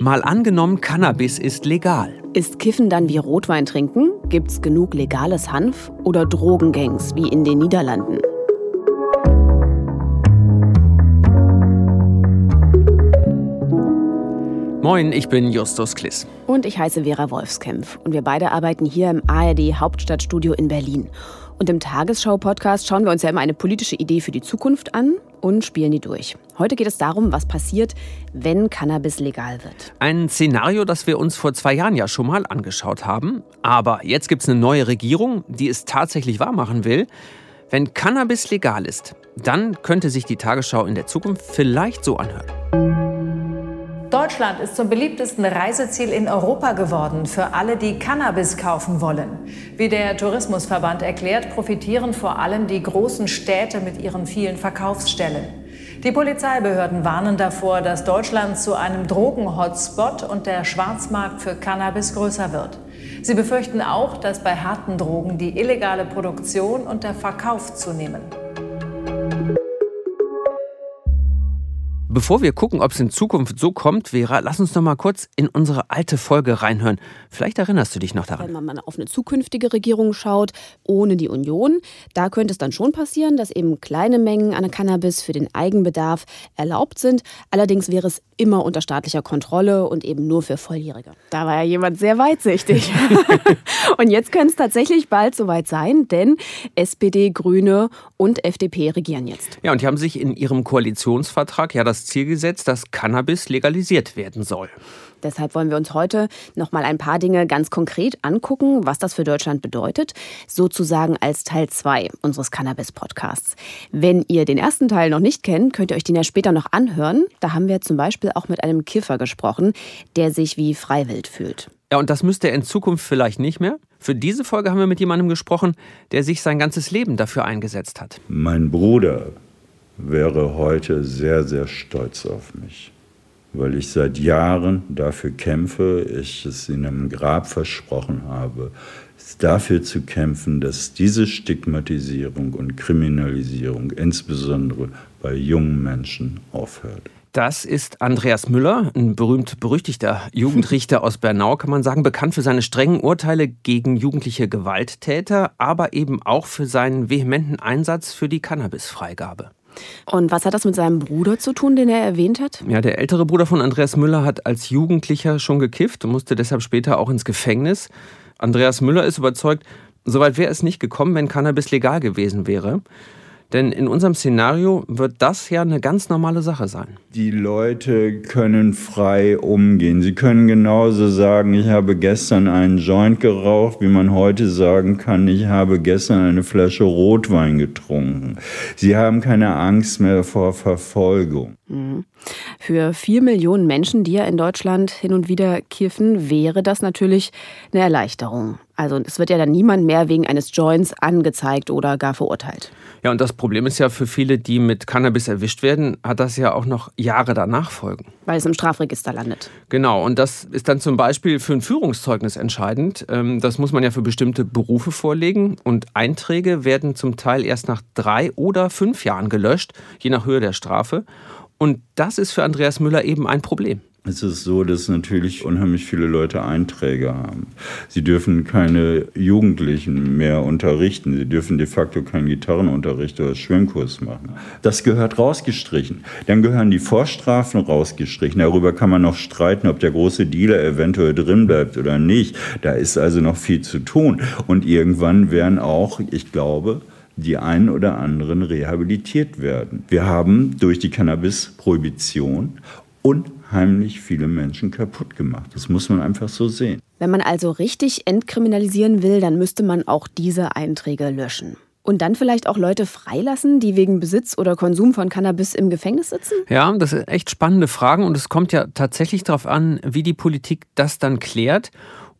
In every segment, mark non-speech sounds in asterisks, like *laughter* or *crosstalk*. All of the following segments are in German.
Mal angenommen, Cannabis ist legal. Ist Kiffen dann wie Rotwein trinken? Gibt's genug legales Hanf oder Drogengangs wie in den Niederlanden? Moin, ich bin Justus Kliss. Und ich heiße Vera Wolfskämpf. Und wir beide arbeiten hier im ARD Hauptstadtstudio in Berlin. Und im Tagesschau-Podcast schauen wir uns ja immer eine politische Idee für die Zukunft an und spielen die durch. Heute geht es darum, was passiert, wenn Cannabis legal wird. Ein Szenario, das wir uns vor zwei Jahren ja schon mal angeschaut haben. Aber jetzt gibt es eine neue Regierung, die es tatsächlich wahrmachen will. Wenn Cannabis legal ist, dann könnte sich die Tagesschau in der Zukunft vielleicht so anhören. Deutschland ist zum beliebtesten Reiseziel in Europa geworden für alle, die Cannabis kaufen wollen. Wie der Tourismusverband erklärt, profitieren vor allem die großen Städte mit ihren vielen Verkaufsstellen. Die Polizeibehörden warnen davor, dass Deutschland zu einem Drogen-Hotspot und der Schwarzmarkt für Cannabis größer wird. Sie befürchten auch, dass bei harten Drogen die illegale Produktion und der Verkauf zunehmen. Bevor wir gucken, ob es in Zukunft so kommt, Vera, lass uns noch mal kurz in unsere alte Folge reinhören. Vielleicht erinnerst du dich noch daran. Wenn man mal auf eine zukünftige Regierung schaut, ohne die Union, da könnte es dann schon passieren, dass eben kleine Mengen an Cannabis für den Eigenbedarf erlaubt sind. Allerdings wäre es immer unter staatlicher Kontrolle und eben nur für Volljährige. Da war ja jemand sehr weitsichtig. *laughs* *laughs* und jetzt könnte es tatsächlich bald soweit sein, denn SPD, Grüne und FDP regieren jetzt. Ja, und die haben sich in ihrem Koalitionsvertrag ja das Ziel gesetzt, dass Cannabis legalisiert werden soll. Deshalb wollen wir uns heute noch mal ein paar Dinge ganz konkret angucken, was das für Deutschland bedeutet, sozusagen als Teil 2 unseres Cannabis Podcasts. Wenn ihr den ersten Teil noch nicht kennt, könnt ihr euch den ja später noch anhören. Da haben wir zum Beispiel auch mit einem Kiffer gesprochen, der sich wie Freiwild fühlt. Ja, und das müsste er in Zukunft vielleicht nicht mehr. Für diese Folge haben wir mit jemandem gesprochen, der sich sein ganzes Leben dafür eingesetzt hat. Mein Bruder wäre heute sehr, sehr stolz auf mich, weil ich seit Jahren dafür kämpfe, ich es in einem Grab versprochen habe, dafür zu kämpfen, dass diese Stigmatisierung und Kriminalisierung insbesondere bei jungen Menschen aufhört. Das ist Andreas Müller, ein berühmt-berüchtigter Jugendrichter aus Bernau, kann man sagen, bekannt für seine strengen Urteile gegen jugendliche Gewalttäter, aber eben auch für seinen vehementen Einsatz für die Cannabisfreigabe. Und was hat das mit seinem Bruder zu tun, den er erwähnt hat? Ja, der ältere Bruder von Andreas Müller hat als Jugendlicher schon gekifft und musste deshalb später auch ins Gefängnis. Andreas Müller ist überzeugt, soweit wäre es nicht gekommen, wenn Cannabis legal gewesen wäre. Denn in unserem Szenario wird das ja eine ganz normale Sache sein. Die Leute können frei umgehen. Sie können genauso sagen, ich habe gestern einen Joint geraucht, wie man heute sagen kann, ich habe gestern eine Flasche Rotwein getrunken. Sie haben keine Angst mehr vor Verfolgung. Mhm. Für vier Millionen Menschen, die ja in Deutschland hin und wieder kiffen, wäre das natürlich eine Erleichterung. Also es wird ja dann niemand mehr wegen eines Joints angezeigt oder gar verurteilt. Ja, und das Problem ist ja für viele, die mit Cannabis erwischt werden, hat das ja auch noch Jahre danach Folgen. Weil es im Strafregister landet. Genau, und das ist dann zum Beispiel für ein Führungszeugnis entscheidend. Ähm, das muss man ja für bestimmte Berufe vorlegen und Einträge werden zum Teil erst nach drei oder fünf Jahren gelöscht, je nach Höhe der Strafe. Und das ist für Andreas Müller eben ein Problem. Es ist so, dass natürlich unheimlich viele Leute Einträge haben. Sie dürfen keine Jugendlichen mehr unterrichten. Sie dürfen de facto keinen Gitarrenunterricht oder Schwimmkurs machen. Das gehört rausgestrichen. Dann gehören die Vorstrafen rausgestrichen. Darüber kann man noch streiten, ob der große Dealer eventuell drin bleibt oder nicht. Da ist also noch viel zu tun. Und irgendwann werden auch, ich glaube, die einen oder anderen rehabilitiert werden. Wir haben durch die Cannabis-Prohibition unheimlich viele Menschen kaputt gemacht. Das muss man einfach so sehen. Wenn man also richtig entkriminalisieren will, dann müsste man auch diese Einträge löschen. Und dann vielleicht auch Leute freilassen, die wegen Besitz oder Konsum von Cannabis im Gefängnis sitzen? Ja, das sind echt spannende Fragen und es kommt ja tatsächlich darauf an, wie die Politik das dann klärt.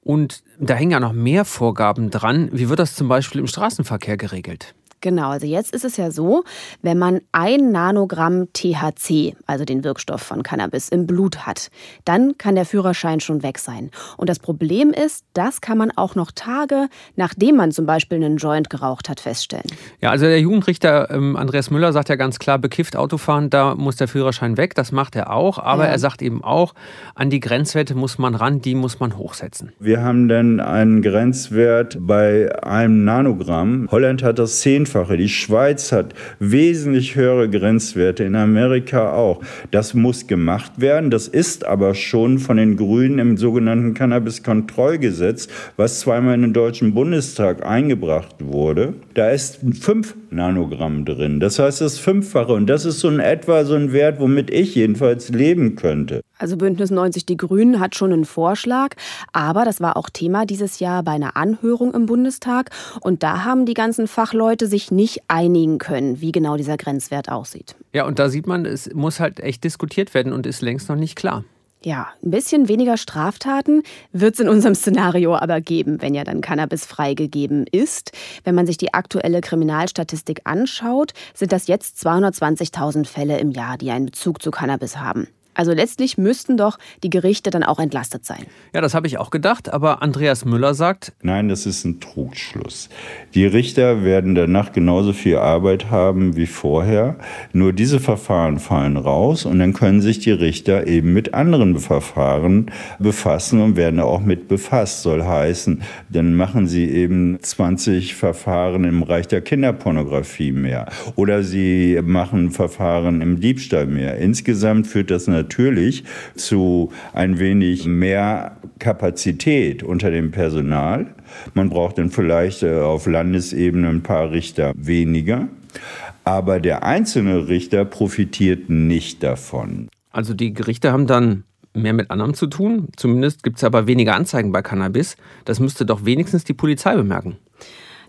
Und da hängen ja noch mehr Vorgaben dran. Wie wird das zum Beispiel im Straßenverkehr geregelt? Genau, also jetzt ist es ja so, wenn man ein Nanogramm THC, also den Wirkstoff von Cannabis, im Blut hat, dann kann der Führerschein schon weg sein. Und das Problem ist, das kann man auch noch Tage, nachdem man zum Beispiel einen Joint geraucht hat, feststellen. Ja, also der Jugendrichter ähm, Andreas Müller sagt ja ganz klar, bekifft Autofahren, da muss der Führerschein weg, das macht er auch, aber ja. er sagt eben auch, an die Grenzwerte muss man ran, die muss man hochsetzen. Wir haben denn einen Grenzwert bei einem Nanogramm. Holland hat das 10 Vielfache. Die Schweiz hat wesentlich höhere Grenzwerte, in Amerika auch. Das muss gemacht werden. Das ist aber schon von den Grünen im sogenannten Cannabis-Kontrollgesetz, was zweimal in den Deutschen Bundestag eingebracht wurde. Da ist 5 Nanogramm drin. Das heißt, das Fünffache. Und das ist so in etwa so ein Wert, womit ich jedenfalls leben könnte. Also Bündnis 90 Die Grünen hat schon einen Vorschlag, aber das war auch Thema dieses Jahr bei einer Anhörung im Bundestag. Und da haben die ganzen Fachleute sich nicht einigen können, wie genau dieser Grenzwert aussieht. Ja, und da sieht man, es muss halt echt diskutiert werden und ist längst noch nicht klar. Ja, ein bisschen weniger Straftaten wird es in unserem Szenario aber geben, wenn ja dann Cannabis freigegeben ist. Wenn man sich die aktuelle Kriminalstatistik anschaut, sind das jetzt 220.000 Fälle im Jahr, die einen Bezug zu Cannabis haben. Also letztlich müssten doch die Gerichte dann auch entlastet sein. Ja, das habe ich auch gedacht, aber Andreas Müller sagt. Nein, das ist ein Trugschluss. Die Richter werden danach genauso viel Arbeit haben wie vorher. Nur diese Verfahren fallen raus und dann können sich die Richter eben mit anderen Verfahren befassen und werden auch mit befasst. Soll heißen, dann machen sie eben 20 Verfahren im Bereich der Kinderpornografie mehr oder sie machen Verfahren im Diebstahl mehr. Insgesamt führt das natürlich natürlich zu ein wenig mehr Kapazität unter dem Personal. Man braucht dann vielleicht äh, auf Landesebene ein paar Richter weniger. Aber der einzelne Richter profitiert nicht davon. Also die Gerichte haben dann mehr mit anderem zu tun. Zumindest gibt es aber weniger Anzeigen bei Cannabis. Das müsste doch wenigstens die Polizei bemerken.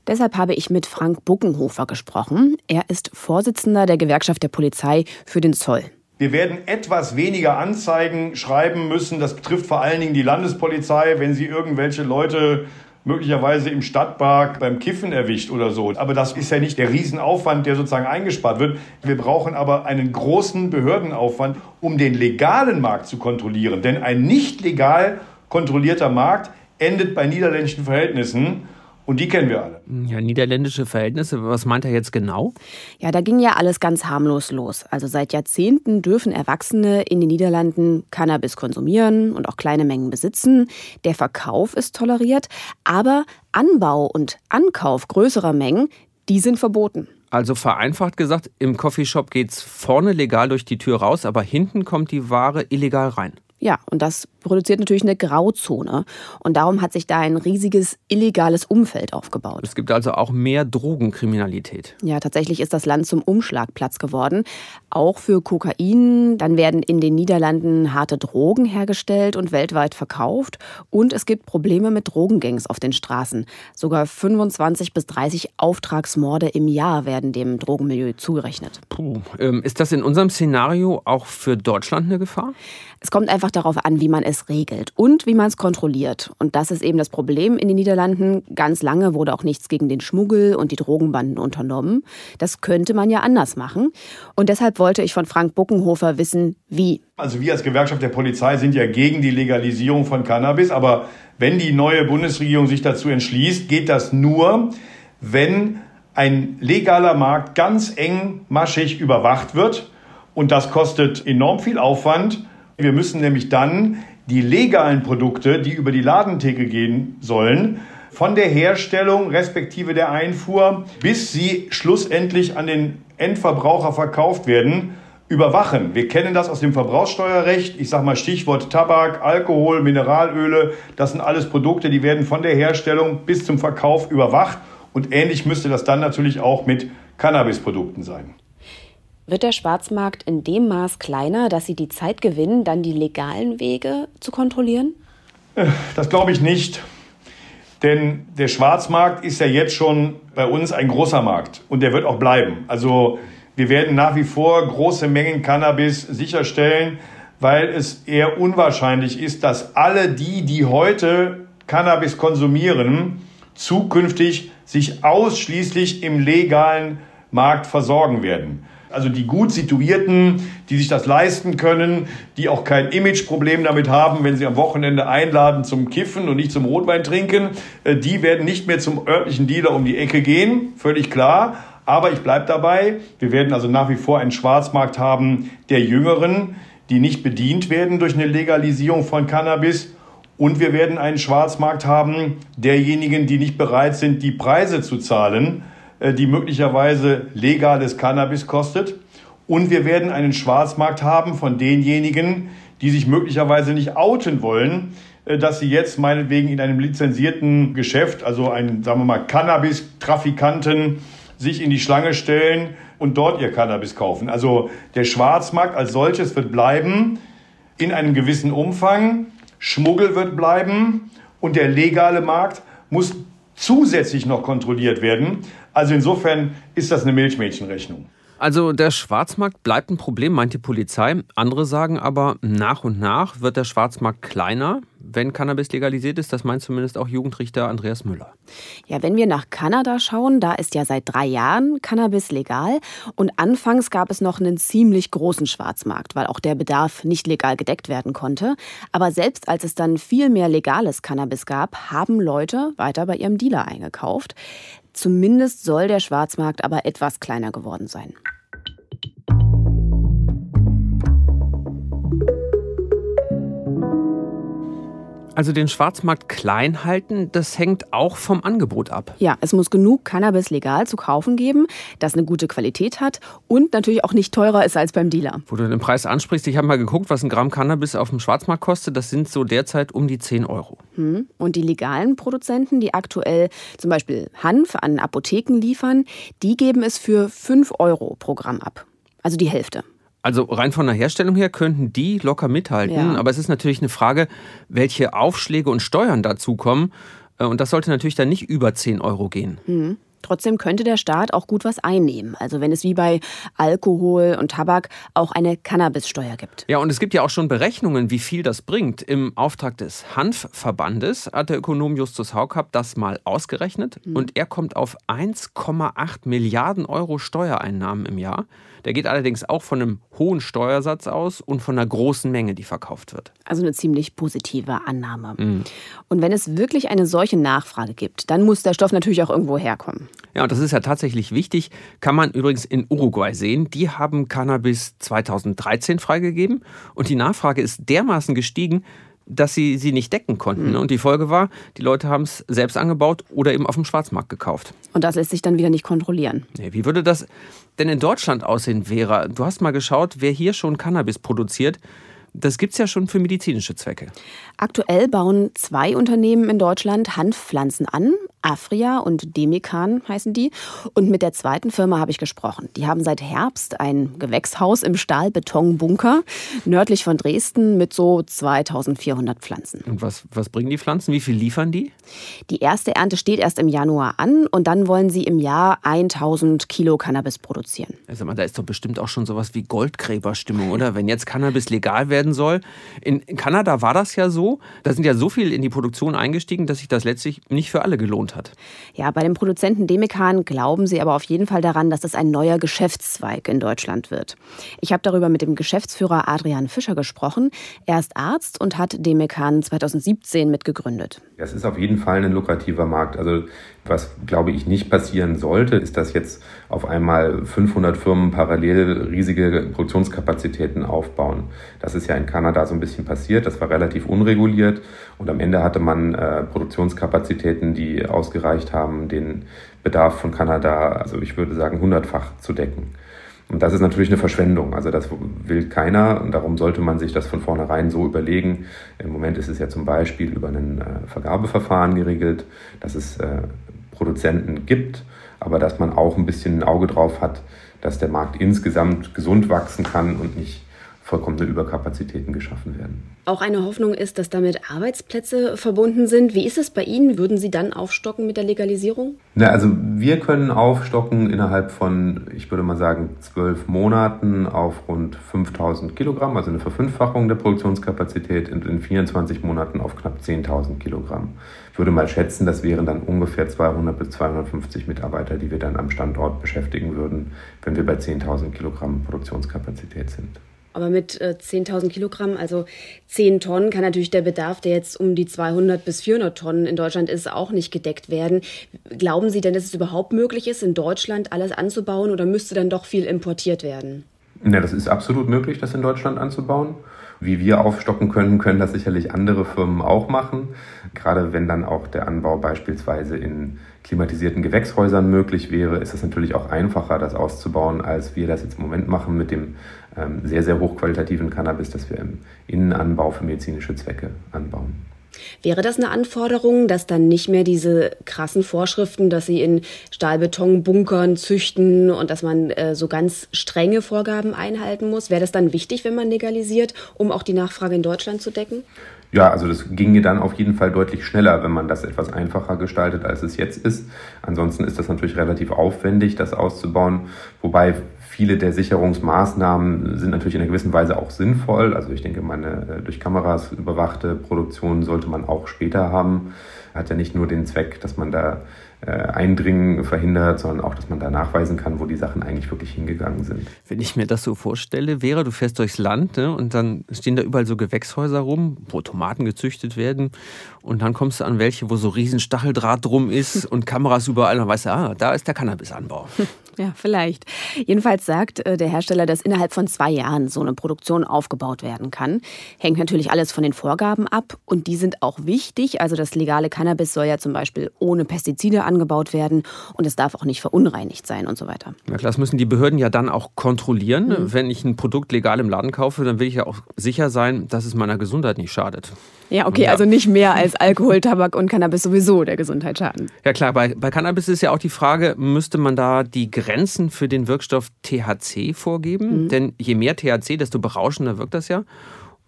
Deshalb habe ich mit Frank Buckenhofer gesprochen. Er ist Vorsitzender der Gewerkschaft der Polizei für den Zoll. Wir werden etwas weniger Anzeigen schreiben müssen. Das betrifft vor allen Dingen die Landespolizei, wenn sie irgendwelche Leute möglicherweise im Stadtpark beim Kiffen erwischt oder so. Aber das ist ja nicht der Riesenaufwand, der sozusagen eingespart wird. Wir brauchen aber einen großen Behördenaufwand, um den legalen Markt zu kontrollieren. Denn ein nicht legal kontrollierter Markt endet bei niederländischen Verhältnissen. Und die kennen wir alle. Ja, niederländische Verhältnisse, was meint er jetzt genau? Ja, da ging ja alles ganz harmlos los. Also seit Jahrzehnten dürfen Erwachsene in den Niederlanden Cannabis konsumieren und auch kleine Mengen besitzen. Der Verkauf ist toleriert, aber Anbau und Ankauf größerer Mengen, die sind verboten. Also vereinfacht gesagt, im Coffeeshop geht es vorne legal durch die Tür raus, aber hinten kommt die Ware illegal rein. Ja, und das produziert natürlich eine Grauzone. Und darum hat sich da ein riesiges illegales Umfeld aufgebaut. Es gibt also auch mehr Drogenkriminalität. Ja, tatsächlich ist das Land zum Umschlagplatz geworden. Auch für Kokain. Dann werden in den Niederlanden harte Drogen hergestellt und weltweit verkauft. Und es gibt Probleme mit Drogengangs auf den Straßen. Sogar 25 bis 30 Auftragsmorde im Jahr werden dem Drogenmilieu zugerechnet. Puh. Ähm, ist das in unserem Szenario auch für Deutschland eine Gefahr? Es kommt einfach darauf an, wie man es regelt und wie man es kontrolliert. Und das ist eben das Problem in den Niederlanden. Ganz lange wurde auch nichts gegen den Schmuggel und die Drogenbanden unternommen. Das könnte man ja anders machen. Und deshalb wollte ich von Frank Buckenhofer wissen, wie. Also wir als Gewerkschaft der Polizei sind ja gegen die Legalisierung von Cannabis. Aber wenn die neue Bundesregierung sich dazu entschließt, geht das nur, wenn ein legaler Markt ganz engmaschig überwacht wird. Und das kostet enorm viel Aufwand. Wir müssen nämlich dann die legalen Produkte, die über die Ladentheke gehen sollen, von der Herstellung respektive der Einfuhr, bis sie schlussendlich an den Endverbraucher verkauft werden, überwachen. Wir kennen das aus dem Verbrauchssteuerrecht. Ich sage mal Stichwort Tabak, Alkohol, Mineralöle. Das sind alles Produkte, die werden von der Herstellung bis zum Verkauf überwacht. Und ähnlich müsste das dann natürlich auch mit Cannabisprodukten sein. Wird der Schwarzmarkt in dem Maß kleiner, dass Sie die Zeit gewinnen, dann die legalen Wege zu kontrollieren? Äh, das glaube ich nicht. Denn der Schwarzmarkt ist ja jetzt schon bei uns ein großer Markt und der wird auch bleiben. Also wir werden nach wie vor große Mengen Cannabis sicherstellen, weil es eher unwahrscheinlich ist, dass alle die, die heute Cannabis konsumieren, zukünftig sich ausschließlich im legalen Markt versorgen werden. Also die gut situierten, die sich das leisten können, die auch kein Imageproblem damit haben, wenn sie am Wochenende einladen zum Kiffen und nicht zum Rotwein trinken, äh, die werden nicht mehr zum örtlichen Dealer um die Ecke gehen, völlig klar. Aber ich bleibe dabei, wir werden also nach wie vor einen Schwarzmarkt haben der Jüngeren, die nicht bedient werden durch eine Legalisierung von Cannabis. Und wir werden einen Schwarzmarkt haben derjenigen, die nicht bereit sind, die Preise zu zahlen, die möglicherweise legales Cannabis kostet. Und wir werden einen Schwarzmarkt haben von denjenigen, die sich möglicherweise nicht outen wollen, äh, dass sie jetzt meinetwegen in einem lizenzierten Geschäft, also einen, sagen wir mal, Cannabis-Trafikanten, sich in die Schlange stellen und dort ihr Cannabis kaufen. Also der Schwarzmarkt als solches wird bleiben in einem gewissen Umfang. Schmuggel wird bleiben und der legale Markt muss zusätzlich noch kontrolliert werden. Also insofern ist das eine Milchmädchenrechnung. Also der Schwarzmarkt bleibt ein Problem, meint die Polizei. Andere sagen aber, nach und nach wird der Schwarzmarkt kleiner, wenn Cannabis legalisiert ist. Das meint zumindest auch Jugendrichter Andreas Müller. Ja, wenn wir nach Kanada schauen, da ist ja seit drei Jahren Cannabis legal. Und anfangs gab es noch einen ziemlich großen Schwarzmarkt, weil auch der Bedarf nicht legal gedeckt werden konnte. Aber selbst als es dann viel mehr legales Cannabis gab, haben Leute weiter bei ihrem Dealer eingekauft. Zumindest soll der Schwarzmarkt aber etwas kleiner geworden sein. Also den Schwarzmarkt klein halten, das hängt auch vom Angebot ab. Ja, es muss genug Cannabis legal zu kaufen geben, das eine gute Qualität hat und natürlich auch nicht teurer ist als beim Dealer. Wo du den Preis ansprichst, ich habe mal geguckt, was ein Gramm Cannabis auf dem Schwarzmarkt kostet. Das sind so derzeit um die 10 Euro. Hm. Und die legalen Produzenten, die aktuell zum Beispiel Hanf an Apotheken liefern, die geben es für 5 Euro pro Gramm ab. Also die Hälfte. Also rein von der Herstellung her könnten die locker mithalten, ja. aber es ist natürlich eine Frage, welche Aufschläge und Steuern dazukommen. Äh, und das sollte natürlich dann nicht über 10 Euro gehen. Mhm. Trotzdem könnte der Staat auch gut was einnehmen. Also wenn es wie bei Alkohol und Tabak auch eine Cannabissteuer gibt. Ja, und es gibt ja auch schon Berechnungen, wie viel das bringt. Im Auftrag des Hanfverbandes hat der Ökonom Justus Haukapp das mal ausgerechnet. Mhm. Und er kommt auf 1,8 Milliarden Euro Steuereinnahmen im Jahr. Der geht allerdings auch von einem hohen Steuersatz aus und von einer großen Menge, die verkauft wird. Also eine ziemlich positive Annahme. Mhm. Und wenn es wirklich eine solche Nachfrage gibt, dann muss der Stoff natürlich auch irgendwo herkommen. Ja, und das ist ja tatsächlich wichtig. Kann man übrigens in Uruguay sehen. Die haben Cannabis 2013 freigegeben und die Nachfrage ist dermaßen gestiegen, dass sie sie nicht decken konnten. Mhm. Und die Folge war, die Leute haben es selbst angebaut oder eben auf dem Schwarzmarkt gekauft. Und das lässt sich dann wieder nicht kontrollieren. Wie würde das denn in Deutschland aussehen, Vera? Du hast mal geschaut, wer hier schon Cannabis produziert. Das gibt es ja schon für medizinische Zwecke. Aktuell bauen zwei Unternehmen in Deutschland Hanfpflanzen an. Afria und Demikan heißen die. Und mit der zweiten Firma habe ich gesprochen. Die haben seit Herbst ein Gewächshaus im Stahlbetonbunker nördlich von Dresden mit so 2400 Pflanzen. Und was, was bringen die Pflanzen? Wie viel liefern die? Die erste Ernte steht erst im Januar an und dann wollen sie im Jahr 1000 Kilo Cannabis produzieren. Also, da ist doch bestimmt auch schon sowas wie Goldgräberstimmung, oder? Wenn jetzt Cannabis legal wäre, werden soll. In Kanada war das ja so. Da sind ja so viel in die Produktion eingestiegen, dass sich das letztlich nicht für alle gelohnt hat. Ja, bei dem Produzenten Demekan glauben sie aber auf jeden Fall daran, dass es ein neuer Geschäftszweig in Deutschland wird. Ich habe darüber mit dem Geschäftsführer Adrian Fischer gesprochen. Er ist Arzt und hat Demekan 2017 mitgegründet. Es ist auf jeden Fall ein lukrativer Markt. Also was, glaube ich, nicht passieren sollte, ist, dass jetzt auf einmal 500 Firmen parallel riesige Produktionskapazitäten aufbauen. Das ist ja in Kanada so ein bisschen passiert. Das war relativ unreguliert und am Ende hatte man äh, Produktionskapazitäten, die ausgereicht haben, den Bedarf von Kanada, also ich würde sagen, hundertfach zu decken. Und das ist natürlich eine Verschwendung. Also das will keiner und darum sollte man sich das von vornherein so überlegen. Im Moment ist es ja zum Beispiel über ein äh, Vergabeverfahren geregelt, dass es äh, Produzenten gibt, aber dass man auch ein bisschen ein Auge drauf hat, dass der Markt insgesamt gesund wachsen kann und nicht vollkommene Überkapazitäten geschaffen werden. Auch eine Hoffnung ist, dass damit Arbeitsplätze verbunden sind. Wie ist es bei Ihnen? Würden Sie dann aufstocken mit der Legalisierung? Na, also wir können aufstocken innerhalb von, ich würde mal sagen, zwölf Monaten auf rund 5000 Kilogramm, also eine Verfünffachung der Produktionskapazität und in 24 Monaten auf knapp 10.000 Kilogramm. Ich würde mal schätzen, das wären dann ungefähr 200 bis 250 Mitarbeiter, die wir dann am Standort beschäftigen würden, wenn wir bei 10.000 Kilogramm Produktionskapazität sind. Aber mit äh, 10.000 Kilogramm, also 10 Tonnen, kann natürlich der Bedarf, der jetzt um die 200 bis 400 Tonnen in Deutschland ist, auch nicht gedeckt werden. Glauben Sie denn, dass es überhaupt möglich ist, in Deutschland alles anzubauen oder müsste dann doch viel importiert werden? Ja, das ist absolut möglich, das in Deutschland anzubauen. Wie wir aufstocken können, können das sicherlich andere Firmen auch machen. Gerade wenn dann auch der Anbau beispielsweise in klimatisierten Gewächshäusern möglich wäre, ist es natürlich auch einfacher, das auszubauen, als wir das jetzt im Moment machen mit dem ähm, sehr, sehr hochqualitativen Cannabis, das wir im Innenanbau für medizinische Zwecke anbauen. Wäre das eine Anforderung, dass dann nicht mehr diese krassen Vorschriften, dass sie in Stahlbetonbunkern züchten und dass man äh, so ganz strenge Vorgaben einhalten muss? Wäre das dann wichtig, wenn man legalisiert, um auch die Nachfrage in Deutschland zu decken? Ja, also das ginge dann auf jeden Fall deutlich schneller, wenn man das etwas einfacher gestaltet, als es jetzt ist. Ansonsten ist das natürlich relativ aufwendig, das auszubauen, wobei viele der Sicherungsmaßnahmen sind natürlich in einer gewissen Weise auch sinnvoll. Also ich denke, meine äh, durch Kameras überwachte Produktion sollte man auch später haben. Hat ja nicht nur den Zweck, dass man da äh, Eindringen verhindert, sondern auch, dass man da nachweisen kann, wo die Sachen eigentlich wirklich hingegangen sind. Wenn ich mir das so vorstelle, wäre, du fährst durchs Land ne, und dann stehen da überall so Gewächshäuser rum, wo Tomaten gezüchtet werden und dann kommst du an welche, wo so riesen Stacheldraht drum ist *laughs* und Kameras überall und weißt du, ah, da ist der Cannabisanbau. Ja, vielleicht. Jedenfalls sagt äh, der Hersteller, dass innerhalb von zwei Jahren so eine Produktion aufgebaut werden kann. Hängt natürlich alles von den Vorgaben ab und die sind auch wichtig. Also das legale Cannabis soll ja zum Beispiel ohne Pestizide angebaut werden und es darf auch nicht verunreinigt sein und so weiter. Na klar, das müssen die Behörden ja dann auch kontrollieren. Mhm. Wenn ich ein Produkt legal im Laden kaufe, dann will ich ja auch sicher sein, dass es meiner Gesundheit nicht schadet. Ja, okay, ja. also nicht mehr als Alkohol, Tabak und Cannabis sowieso der Gesundheit schaden. Ja klar, bei, bei Cannabis ist ja auch die Frage, müsste man da die Grenzen für den Wirkstoff THC vorgeben? Mhm. Denn je mehr THC, desto berauschender wirkt das ja.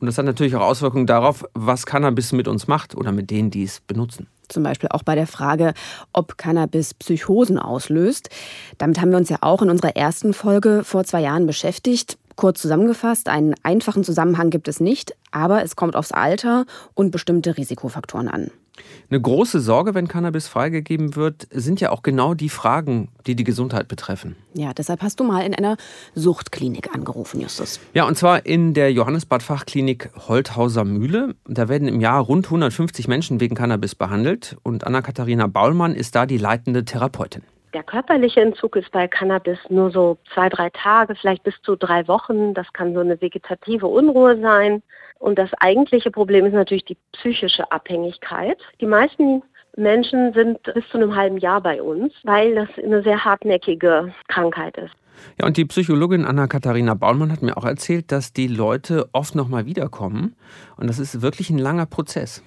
Und das hat natürlich auch Auswirkungen darauf, was Cannabis mit uns macht oder mit denen, die es benutzen. Zum Beispiel auch bei der Frage, ob Cannabis Psychosen auslöst. Damit haben wir uns ja auch in unserer ersten Folge vor zwei Jahren beschäftigt. Kurz zusammengefasst, einen einfachen Zusammenhang gibt es nicht, aber es kommt aufs Alter und bestimmte Risikofaktoren an. Eine große Sorge, wenn Cannabis freigegeben wird, sind ja auch genau die Fragen, die die Gesundheit betreffen. Ja, deshalb hast du mal in einer Suchtklinik angerufen, Justus. Ja, und zwar in der Johannesbad-Fachklinik Holthauser Mühle. Da werden im Jahr rund 150 Menschen wegen Cannabis behandelt und Anna-Katharina Baulmann ist da die leitende Therapeutin. Der körperliche Entzug ist bei Cannabis nur so zwei, drei Tage, vielleicht bis zu drei Wochen. Das kann so eine vegetative Unruhe sein. Und das eigentliche Problem ist natürlich die psychische Abhängigkeit. Die meisten Menschen sind bis zu einem halben Jahr bei uns, weil das eine sehr hartnäckige Krankheit ist. Ja, und die Psychologin Anna-Katharina Baumann hat mir auch erzählt, dass die Leute oft nochmal wiederkommen. Und das ist wirklich ein langer Prozess.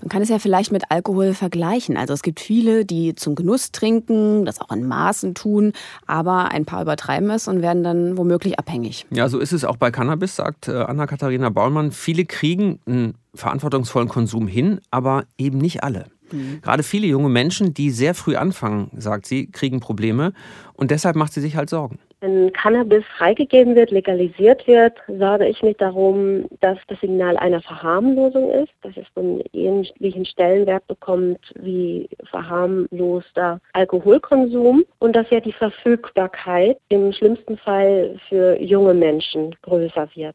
Man kann es ja vielleicht mit Alkohol vergleichen. Also es gibt viele, die zum Genuss trinken, das auch in Maßen tun, aber ein paar übertreiben es und werden dann womöglich abhängig. Ja, so ist es auch bei Cannabis, sagt äh, Anna-Katharina Baumann. Viele kriegen einen verantwortungsvollen Konsum hin, aber eben nicht alle. Mhm. Gerade viele junge Menschen, die sehr früh anfangen, sagt sie, kriegen Probleme und deshalb macht sie sich halt Sorgen. Wenn Cannabis freigegeben wird, legalisiert wird, sorge ich mich darum, dass das Signal einer Verharmlosung ist, dass es einen ähnlichen Stellenwert bekommt wie verharmloster Alkoholkonsum und dass ja die Verfügbarkeit im schlimmsten Fall für junge Menschen größer wird.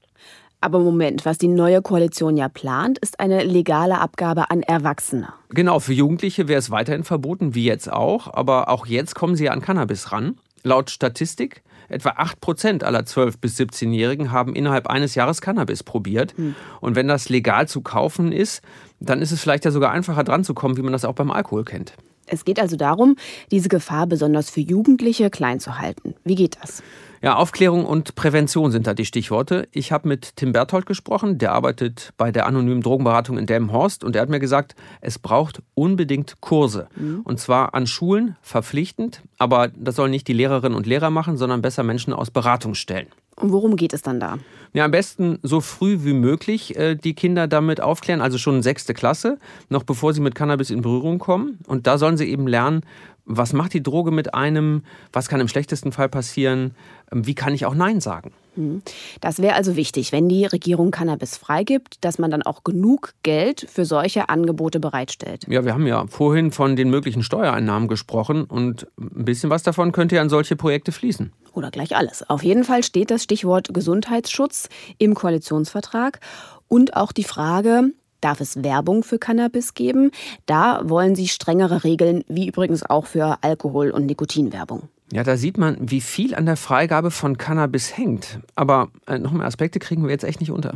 Aber Moment, was die neue Koalition ja plant, ist eine legale Abgabe an Erwachsene. Genau, für Jugendliche wäre es weiterhin verboten, wie jetzt auch. Aber auch jetzt kommen sie an Cannabis ran. Laut Statistik, etwa 8% aller 12- bis 17-Jährigen haben innerhalb eines Jahres Cannabis probiert. Hm. Und wenn das legal zu kaufen ist, dann ist es vielleicht ja sogar einfacher dran zu kommen, wie man das auch beim Alkohol kennt. Es geht also darum, diese Gefahr besonders für Jugendliche klein zu halten. Wie geht das? Ja, Aufklärung und Prävention sind da die Stichworte. Ich habe mit Tim Berthold gesprochen, der arbeitet bei der anonymen Drogenberatung in Delmenhorst und er hat mir gesagt, es braucht unbedingt Kurse. Mhm. Und zwar an Schulen verpflichtend, aber das sollen nicht die Lehrerinnen und Lehrer machen, sondern besser Menschen aus Beratungsstellen. Und worum geht es dann da? Ja, am besten so früh wie möglich äh, die Kinder damit aufklären, also schon sechste Klasse, noch bevor sie mit Cannabis in Berührung kommen. Und da sollen sie eben lernen, was macht die Droge mit einem, was kann im schlechtesten Fall passieren, ähm, wie kann ich auch Nein sagen. Hm. Das wäre also wichtig, wenn die Regierung Cannabis freigibt, dass man dann auch genug Geld für solche Angebote bereitstellt. Ja, wir haben ja vorhin von den möglichen Steuereinnahmen gesprochen und ein bisschen was davon könnte ja an solche Projekte fließen oder gleich alles. Auf jeden Fall steht das Stichwort Gesundheitsschutz im Koalitionsvertrag und auch die Frage, darf es Werbung für Cannabis geben? Da wollen sie strengere Regeln, wie übrigens auch für Alkohol- und Nikotinwerbung. Ja, da sieht man, wie viel an der Freigabe von Cannabis hängt. Aber äh, noch mehr Aspekte kriegen wir jetzt echt nicht unter.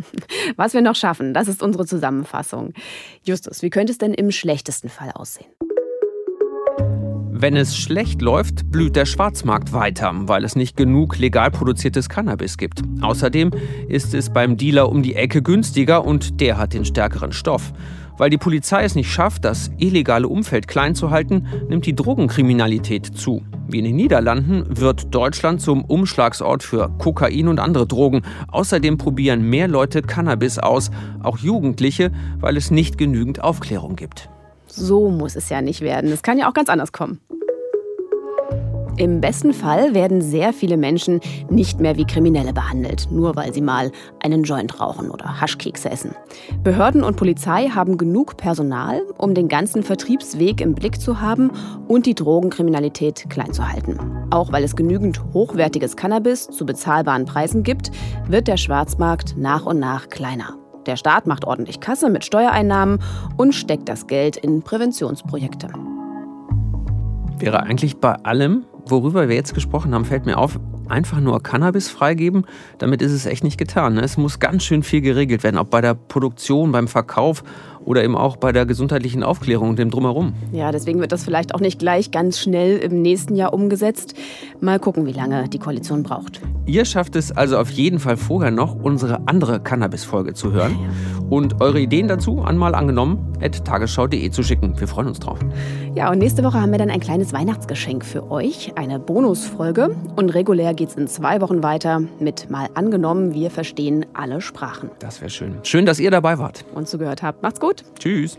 *laughs* Was wir noch schaffen, das ist unsere Zusammenfassung. Justus, wie könnte es denn im schlechtesten Fall aussehen? Wenn es schlecht läuft, blüht der Schwarzmarkt weiter, weil es nicht genug legal produziertes Cannabis gibt. Außerdem ist es beim Dealer um die Ecke günstiger und der hat den stärkeren Stoff. Weil die Polizei es nicht schafft, das illegale Umfeld klein zu halten, nimmt die Drogenkriminalität zu. Wie in den Niederlanden wird Deutschland zum Umschlagsort für Kokain und andere Drogen. Außerdem probieren mehr Leute Cannabis aus, auch Jugendliche, weil es nicht genügend Aufklärung gibt. So muss es ja nicht werden. Es kann ja auch ganz anders kommen. Im besten Fall werden sehr viele Menschen nicht mehr wie Kriminelle behandelt, nur weil sie mal einen Joint rauchen oder Haschkekse essen. Behörden und Polizei haben genug Personal, um den ganzen Vertriebsweg im Blick zu haben und die Drogenkriminalität klein zu halten. Auch weil es genügend hochwertiges Cannabis zu bezahlbaren Preisen gibt, wird der Schwarzmarkt nach und nach kleiner. Der Staat macht ordentlich Kasse mit Steuereinnahmen und steckt das Geld in Präventionsprojekte. Wäre eigentlich bei allem, worüber wir jetzt gesprochen haben, fällt mir auf, einfach nur Cannabis freigeben, damit ist es echt nicht getan. Ne? Es muss ganz schön viel geregelt werden, ob bei der Produktion, beim Verkauf oder eben auch bei der gesundheitlichen Aufklärung und dem Drumherum. Ja, deswegen wird das vielleicht auch nicht gleich ganz schnell im nächsten Jahr umgesetzt. Mal gucken, wie lange die Koalition braucht. Ihr schafft es also auf jeden Fall vorher noch, unsere andere Cannabis-Folge zu hören und eure Ideen dazu an mal angenommen tagesschau.de zu schicken. Wir freuen uns drauf. Ja, und nächste Woche haben wir dann ein kleines Weihnachtsgeschenk für euch, eine Bonusfolge. Und regulär geht es in zwei Wochen weiter mit mal angenommen, wir verstehen alle Sprachen. Das wäre schön. Schön, dass ihr dabei wart. Und zugehört habt. Macht's gut. Tschüss.